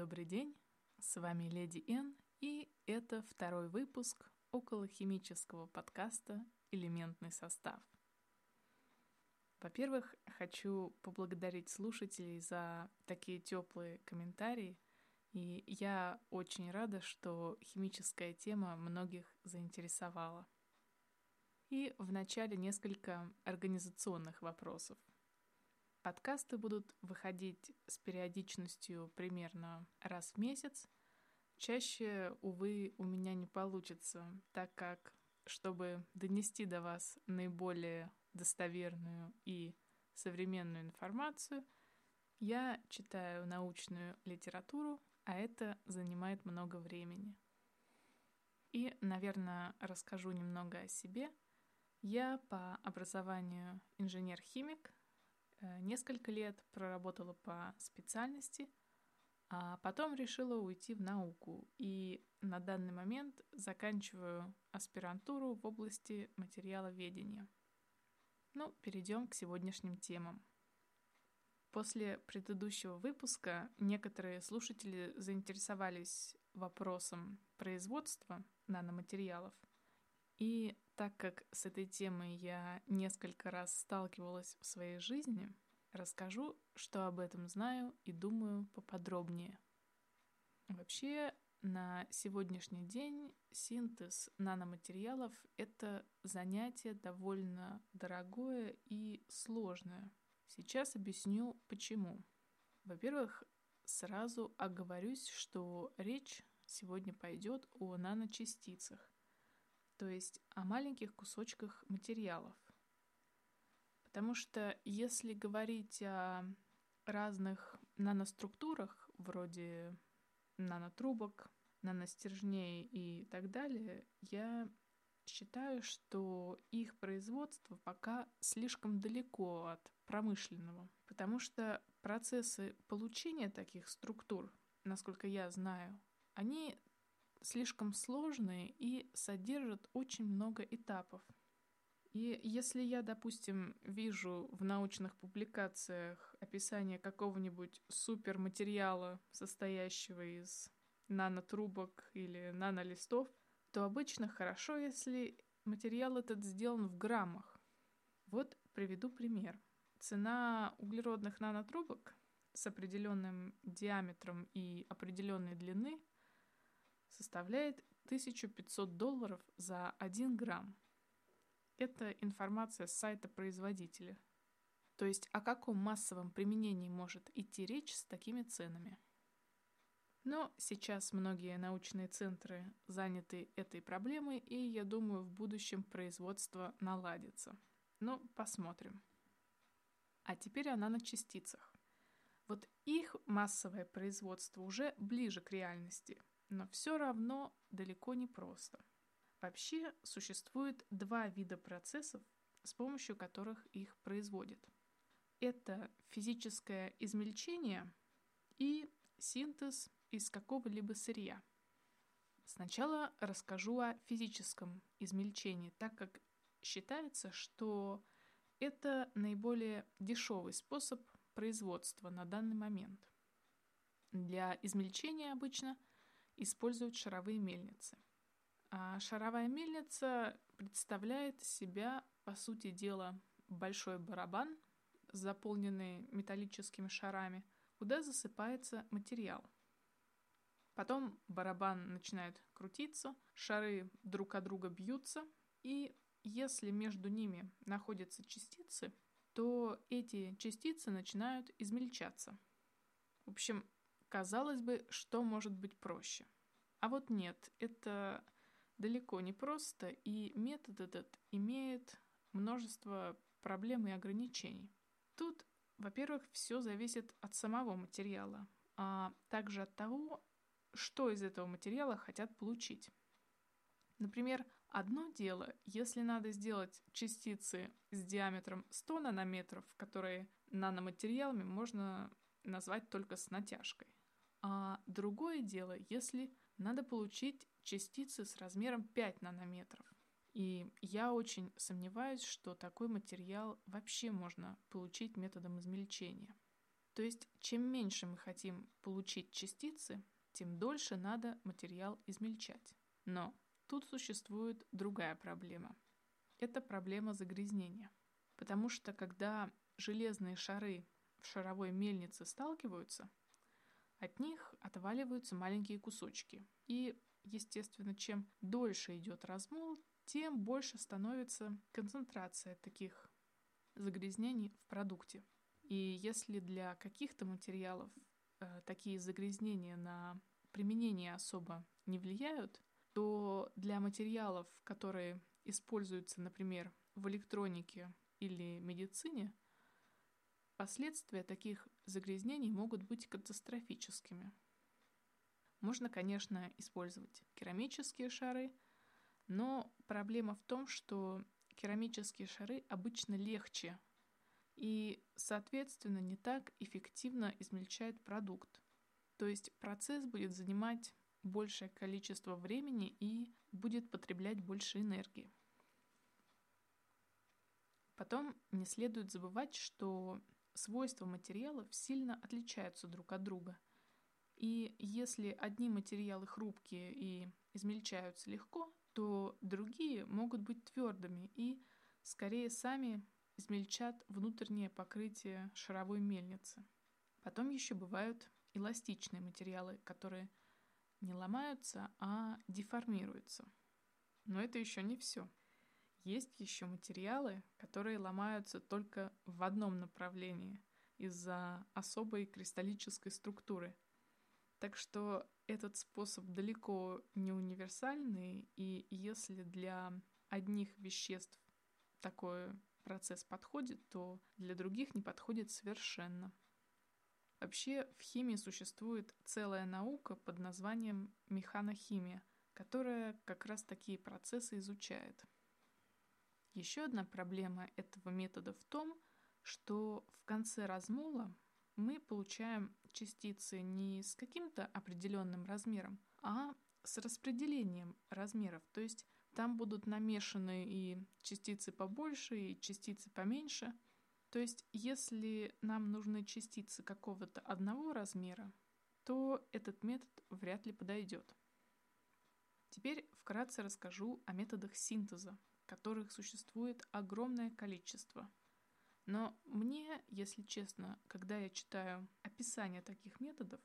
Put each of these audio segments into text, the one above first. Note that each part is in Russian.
Добрый день, с вами Леди Н, и это второй выпуск околохимического подкаста «Элементный состав». Во-первых, хочу поблагодарить слушателей за такие теплые комментарии, и я очень рада, что химическая тема многих заинтересовала. И в начале несколько организационных вопросов. Подкасты будут выходить с периодичностью примерно раз в месяц. Чаще, увы, у меня не получится, так как, чтобы донести до вас наиболее достоверную и современную информацию, я читаю научную литературу, а это занимает много времени. И, наверное, расскажу немного о себе. Я по образованию инженер-химик, несколько лет проработала по специальности, а потом решила уйти в науку и на данный момент заканчиваю аспирантуру в области материаловедения. Ну, перейдем к сегодняшним темам. После предыдущего выпуска некоторые слушатели заинтересовались вопросом производства наноматериалов. И так как с этой темой я несколько раз сталкивалась в своей жизни, расскажу, что об этом знаю и думаю поподробнее. Вообще, на сегодняшний день синтез наноматериалов — это занятие довольно дорогое и сложное. Сейчас объясню, почему. Во-первых, сразу оговорюсь, что речь сегодня пойдет о наночастицах то есть о маленьких кусочках материалов. Потому что если говорить о разных наноструктурах, вроде нанотрубок, наностержней и так далее, я считаю, что их производство пока слишком далеко от промышленного, потому что процессы получения таких структур, насколько я знаю, они слишком сложные и содержат очень много этапов. И если я, допустим, вижу в научных публикациях описание какого-нибудь суперматериала, состоящего из нанотрубок или нанолистов, то обычно хорошо, если материал этот сделан в граммах. Вот приведу пример. Цена углеродных нанотрубок с определенным диаметром и определенной длины составляет 1500 долларов за 1 грамм. Это информация с сайта производителя. То есть о каком массовом применении может идти речь с такими ценами? Но сейчас многие научные центры заняты этой проблемой, и я думаю, в будущем производство наладится. Но посмотрим. А теперь о наночастицах. Вот их массовое производство уже ближе к реальности – но все равно далеко не просто. Вообще существует два вида процессов, с помощью которых их производят. Это физическое измельчение и синтез из какого-либо сырья. Сначала расскажу о физическом измельчении, так как считается, что это наиболее дешевый способ производства на данный момент. Для измельчения обычно – используют шаровые мельницы. А шаровая мельница представляет себя, по сути дела, большой барабан, заполненный металлическими шарами, куда засыпается материал. Потом барабан начинает крутиться, шары друг от друга бьются, и если между ними находятся частицы, то эти частицы начинают измельчаться. В общем, Казалось бы, что может быть проще? А вот нет, это далеко не просто, и метод этот имеет множество проблем и ограничений. Тут, во-первых, все зависит от самого материала, а также от того, что из этого материала хотят получить. Например, одно дело, если надо сделать частицы с диаметром 100 нанометров, которые наноматериалами можно назвать только с натяжкой. А другое дело, если надо получить частицы с размером 5 нанометров. И я очень сомневаюсь, что такой материал вообще можно получить методом измельчения. То есть, чем меньше мы хотим получить частицы, тем дольше надо материал измельчать. Но тут существует другая проблема. Это проблема загрязнения. Потому что когда железные шары в шаровой мельнице сталкиваются, от них отваливаются маленькие кусочки. И, естественно, чем дольше идет размол, тем больше становится концентрация таких загрязнений в продукте. И если для каких-то материалов э, такие загрязнения на применение особо не влияют, то для материалов, которые используются, например, в электронике или медицине, последствия таких загрязнений могут быть катастрофическими. Можно, конечно, использовать керамические шары, но проблема в том, что керамические шары обычно легче и, соответственно, не так эффективно измельчают продукт. То есть процесс будет занимать большее количество времени и будет потреблять больше энергии. Потом не следует забывать, что свойства материалов сильно отличаются друг от друга. И если одни материалы хрупкие и измельчаются легко, то другие могут быть твердыми и скорее сами измельчат внутреннее покрытие шаровой мельницы. Потом еще бывают эластичные материалы, которые не ломаются, а деформируются. Но это еще не все. Есть еще материалы, которые ломаются только в одном направлении из-за особой кристаллической структуры. Так что этот способ далеко не универсальный, и если для одних веществ такой процесс подходит, то для других не подходит совершенно. Вообще в химии существует целая наука под названием механохимия, которая как раз такие процессы изучает. Еще одна проблема этого метода в том, что в конце размола мы получаем частицы не с каким-то определенным размером, а с распределением размеров. То есть там будут намешаны и частицы побольше, и частицы поменьше – то есть, если нам нужны частицы какого-то одного размера, то этот метод вряд ли подойдет. Теперь вкратце расскажу о методах синтеза, которых существует огромное количество. Но мне, если честно, когда я читаю описание таких методов,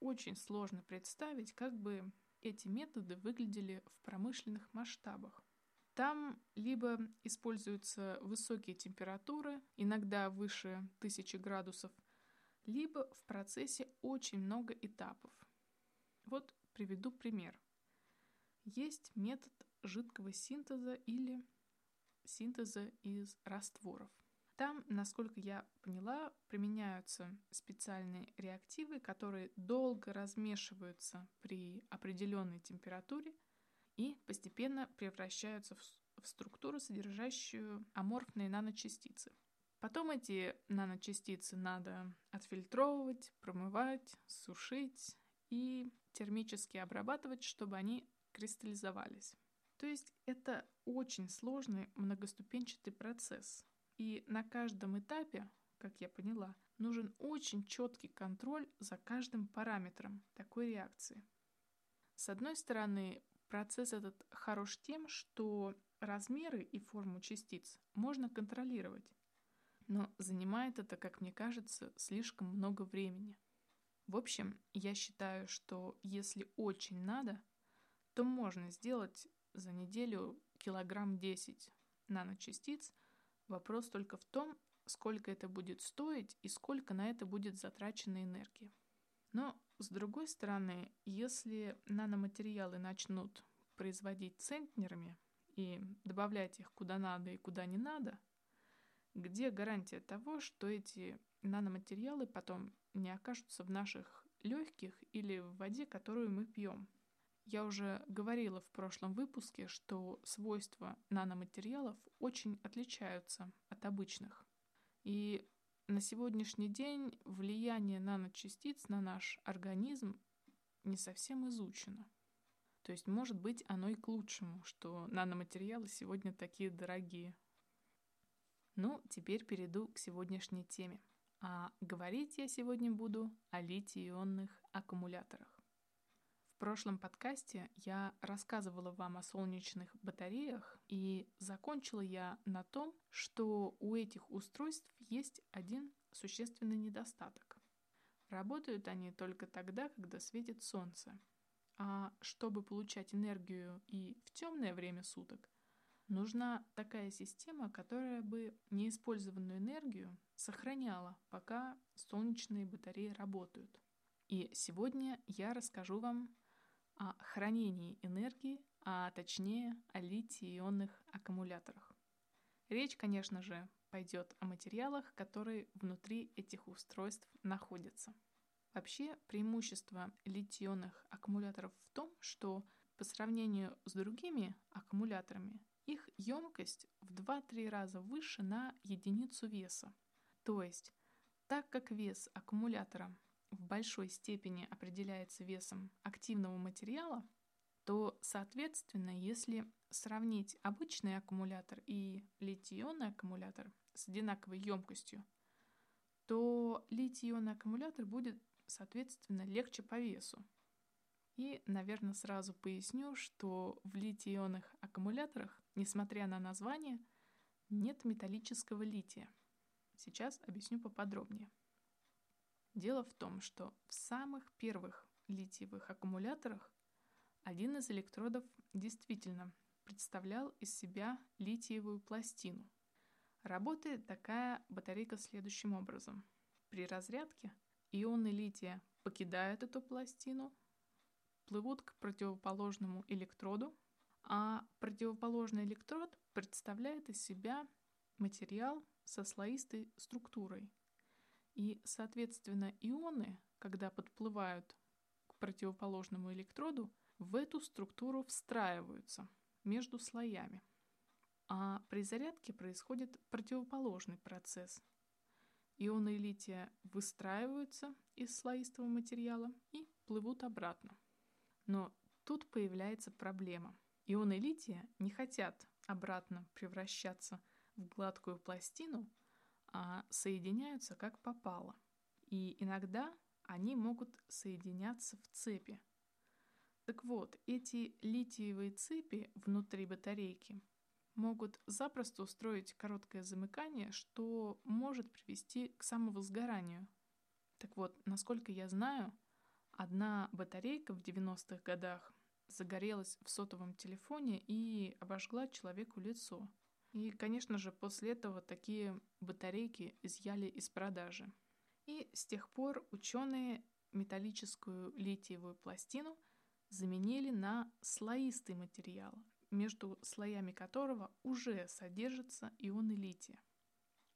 очень сложно представить, как бы эти методы выглядели в промышленных масштабах. Там либо используются высокие температуры, иногда выше 1000 градусов, либо в процессе очень много этапов. Вот приведу пример. Есть метод жидкого синтеза или синтеза из растворов. Там, насколько я поняла, применяются специальные реактивы, которые долго размешиваются при определенной температуре – и постепенно превращаются в, в структуру, содержащую аморфные наночастицы. Потом эти наночастицы надо отфильтровывать, промывать, сушить и термически обрабатывать, чтобы они кристаллизовались. То есть это очень сложный многоступенчатый процесс. И на каждом этапе, как я поняла, нужен очень четкий контроль за каждым параметром такой реакции. С одной стороны, Процесс этот хорош тем, что размеры и форму частиц можно контролировать, но занимает это, как мне кажется, слишком много времени. В общем, я считаю, что если очень надо, то можно сделать за неделю килограмм 10 наночастиц. Вопрос только в том, сколько это будет стоить и сколько на это будет затрачено энергии. Но, с другой стороны, если наноматериалы начнут производить центнерами и добавлять их куда надо и куда не надо, где гарантия того, что эти наноматериалы потом не окажутся в наших легких или в воде, которую мы пьем? Я уже говорила в прошлом выпуске, что свойства наноматериалов очень отличаются от обычных. И на сегодняшний день влияние наночастиц на наш организм не совсем изучено. То есть, может быть, оно и к лучшему, что наноматериалы сегодня такие дорогие. Ну, теперь перейду к сегодняшней теме. А говорить я сегодня буду о литий-ионных аккумуляторах. В прошлом подкасте я рассказывала вам о солнечных батареях, и закончила я на том, что у этих устройств есть один существенный недостаток. Работают они только тогда, когда светит солнце. А чтобы получать энергию и в темное время суток, нужна такая система, которая бы неиспользованную энергию сохраняла, пока солнечные батареи работают. И сегодня я расскажу вам о хранении энергии, а точнее о литий-ионных аккумуляторах. Речь, конечно же, пойдет о материалах, которые внутри этих устройств находятся. Вообще, преимущество литий-ионных аккумуляторов в том, что по сравнению с другими аккумуляторами их емкость в 2-3 раза выше на единицу веса. То есть, так как вес аккумулятора в большой степени определяется весом активного материала, то, соответственно, если сравнить обычный аккумулятор и литий-ионный аккумулятор с одинаковой емкостью, то литий-ионный аккумулятор будет, соответственно, легче по весу. И, наверное, сразу поясню, что в литий-ионных аккумуляторах, несмотря на название, нет металлического лития. Сейчас объясню поподробнее. Дело в том, что в самых первых литиевых аккумуляторах один из электродов действительно представлял из себя литиевую пластину. Работает такая батарейка следующим образом. При разрядке ионы лития покидают эту пластину, плывут к противоположному электроду, а противоположный электрод представляет из себя материал со слоистой структурой. И, соответственно, ионы, когда подплывают к противоположному электроду, в эту структуру встраиваются между слоями. А при зарядке происходит противоположный процесс. Ионы лития выстраиваются из слоистого материала и плывут обратно. Но тут появляется проблема. Ионы лития не хотят обратно превращаться в гладкую пластину, соединяются как попало. И иногда они могут соединяться в цепи. Так вот, эти литиевые цепи внутри батарейки могут запросто устроить короткое замыкание, что может привести к самовозгоранию. Так вот, насколько я знаю, одна батарейка в 90-х годах загорелась в сотовом телефоне и обожгла человеку лицо. И, конечно же, после этого такие батарейки изъяли из продажи. И с тех пор ученые металлическую литиевую пластину заменили на слоистый материал, между слоями которого уже содержатся ионы лития.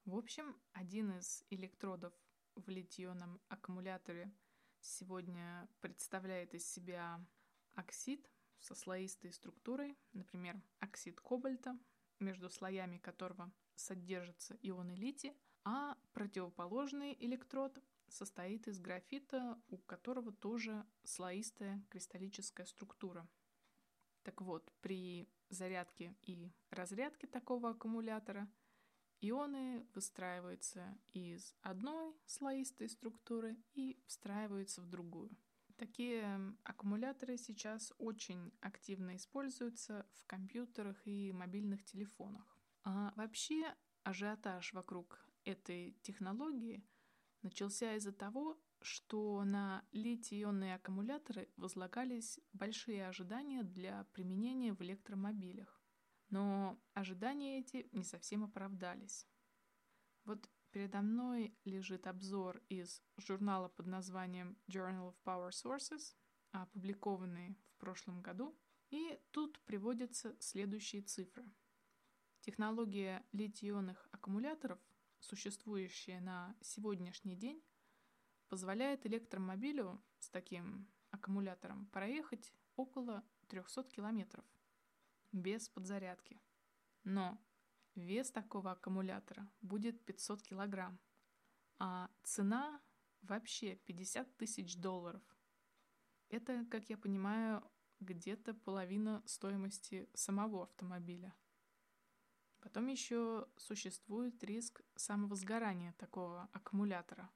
В общем, один из электродов в литионном аккумуляторе сегодня представляет из себя оксид со слоистой структурой, например, оксид кобальта, между слоями которого содержатся ионы лития, а противоположный электрод состоит из графита, у которого тоже слоистая кристаллическая структура. Так вот, при зарядке и разрядке такого аккумулятора ионы выстраиваются из одной слоистой структуры и встраиваются в другую. Такие аккумуляторы сейчас очень активно используются в компьютерах и мобильных телефонах. А вообще ажиотаж вокруг этой технологии начался из-за того, что на литий-ионные аккумуляторы возлагались большие ожидания для применения в электромобилях. Но ожидания эти не совсем оправдались. Вот Передо мной лежит обзор из журнала под названием Journal of Power Sources, опубликованный в прошлом году, и тут приводятся следующие цифры. Технология литий-ионных аккумуляторов, существующая на сегодняшний день, позволяет электромобилю с таким аккумулятором проехать около 300 километров без подзарядки. Но Вес такого аккумулятора будет 500 килограмм, а цена вообще 50 тысяч долларов. Это, как я понимаю, где-то половина стоимости самого автомобиля. Потом еще существует риск самовозгорания такого аккумулятора,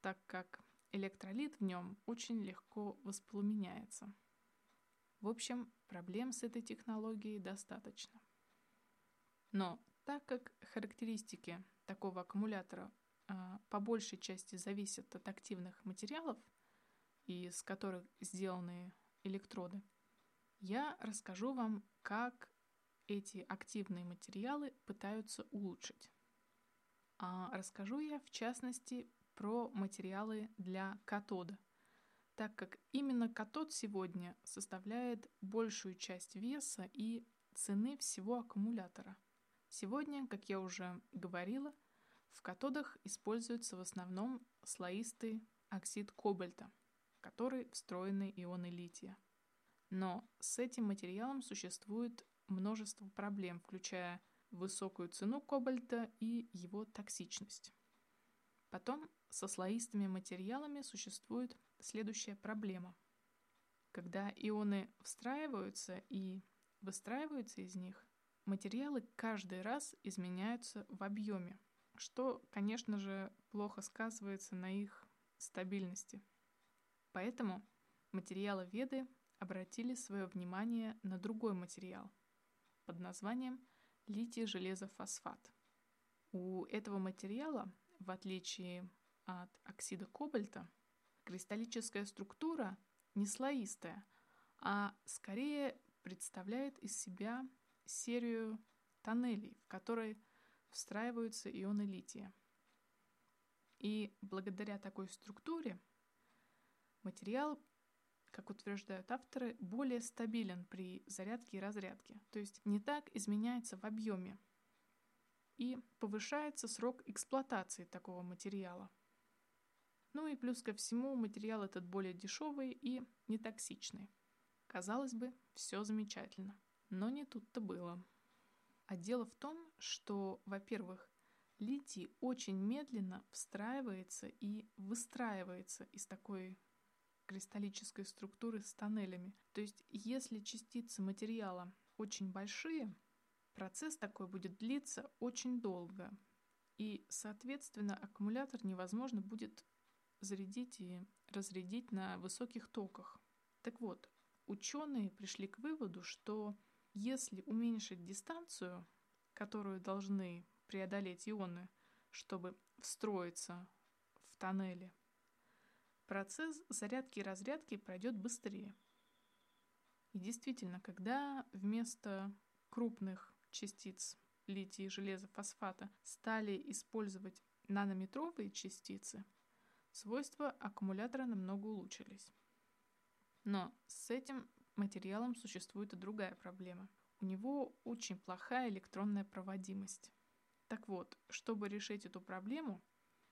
так как электролит в нем очень легко воспламеняется. В общем, проблем с этой технологией достаточно. Но так как характеристики такого аккумулятора а, по большей части зависят от активных материалов, из которых сделаны электроды, я расскажу вам, как эти активные материалы пытаются улучшить. А расскажу я, в частности, про материалы для катода, так как именно катод сегодня составляет большую часть веса и цены всего аккумулятора. Сегодня, как я уже говорила, в катодах используется в основном слоистый оксид кобальта, который встроены ионы лития. Но с этим материалом существует множество проблем, включая высокую цену кобальта и его токсичность. Потом со слоистыми материалами существует следующая проблема. Когда ионы встраиваются и выстраиваются из них, материалы каждый раз изменяются в объеме, что, конечно же, плохо сказывается на их стабильности. Поэтому материалы веды обратили свое внимание на другой материал под названием литий-железофосфат. У этого материала, в отличие от оксида кобальта, кристаллическая структура не слоистая, а скорее представляет из себя серию тоннелей, в которые встраиваются ионы лития. И благодаря такой структуре материал как утверждают авторы, более стабилен при зарядке и разрядке, то есть не так изменяется в объеме. И повышается срок эксплуатации такого материала. Ну и плюс ко всему материал этот более дешевый и нетоксичный. Казалось бы, все замечательно, но не тут-то было. А дело в том, что, во-первых, литий очень медленно встраивается и выстраивается из такой кристаллической структуры с тоннелями. То есть, если частицы материала очень большие, процесс такой будет длиться очень долго. И, соответственно, аккумулятор невозможно будет зарядить и разрядить на высоких токах. Так вот, ученые пришли к выводу, что если уменьшить дистанцию, которую должны преодолеть ионы, чтобы встроиться в тоннели, процесс зарядки и разрядки пройдет быстрее. И действительно, когда вместо крупных частиц лития и железа фосфата стали использовать нанометровые частицы, свойства аккумулятора намного улучшились. Но с этим материалом существует и другая проблема. У него очень плохая электронная проводимость. Так вот, чтобы решить эту проблему,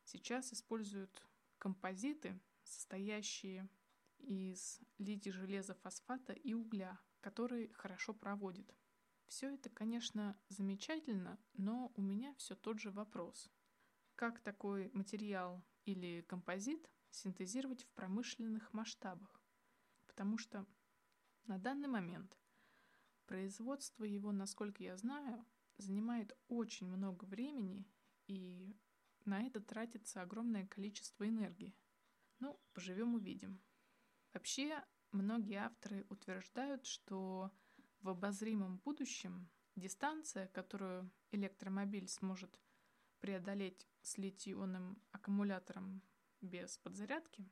сейчас используют композиты, состоящие из литий железа, фосфата и угля, который хорошо проводит. Все это, конечно, замечательно, но у меня все тот же вопрос. Как такой материал или композит синтезировать в промышленных масштабах? Потому что на данный момент производство его, насколько я знаю, занимает очень много времени, и на это тратится огромное количество энергии. Ну, поживем увидим. Вообще, многие авторы утверждают, что в обозримом будущем дистанция, которую электромобиль сможет преодолеть с литий-ионным аккумулятором без подзарядки,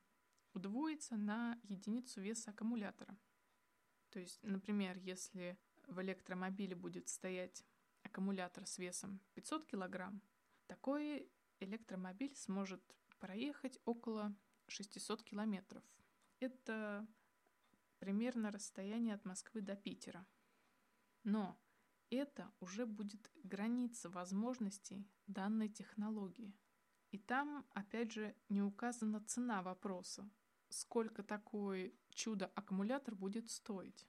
удвоится на единицу веса аккумулятора. То есть, например, если в электромобиле будет стоять аккумулятор с весом 500 кг, такой электромобиль сможет проехать около 600 километров. Это примерно расстояние от Москвы до Питера. Но это уже будет граница возможностей данной технологии. И там, опять же, не указана цена вопроса, сколько такой чудо-аккумулятор будет стоить.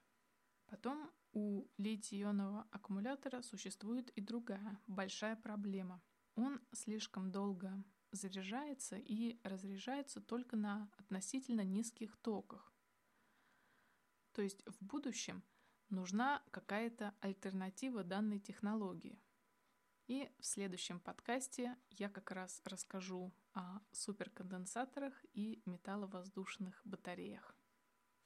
Потом у литий-ионного аккумулятора существует и другая большая проблема. Он слишком долго заряжается и разряжается только на относительно низких токах. То есть в будущем нужна какая-то альтернатива данной технологии. И в следующем подкасте я как раз расскажу о суперконденсаторах и металловоздушных батареях.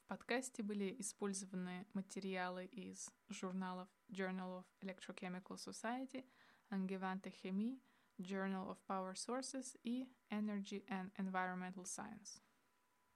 В подкасте были использованы материалы из журналов Journal of Electrochemical Society, Angewandte Chemie, Journal of Power Sources и Energy and Environmental Science.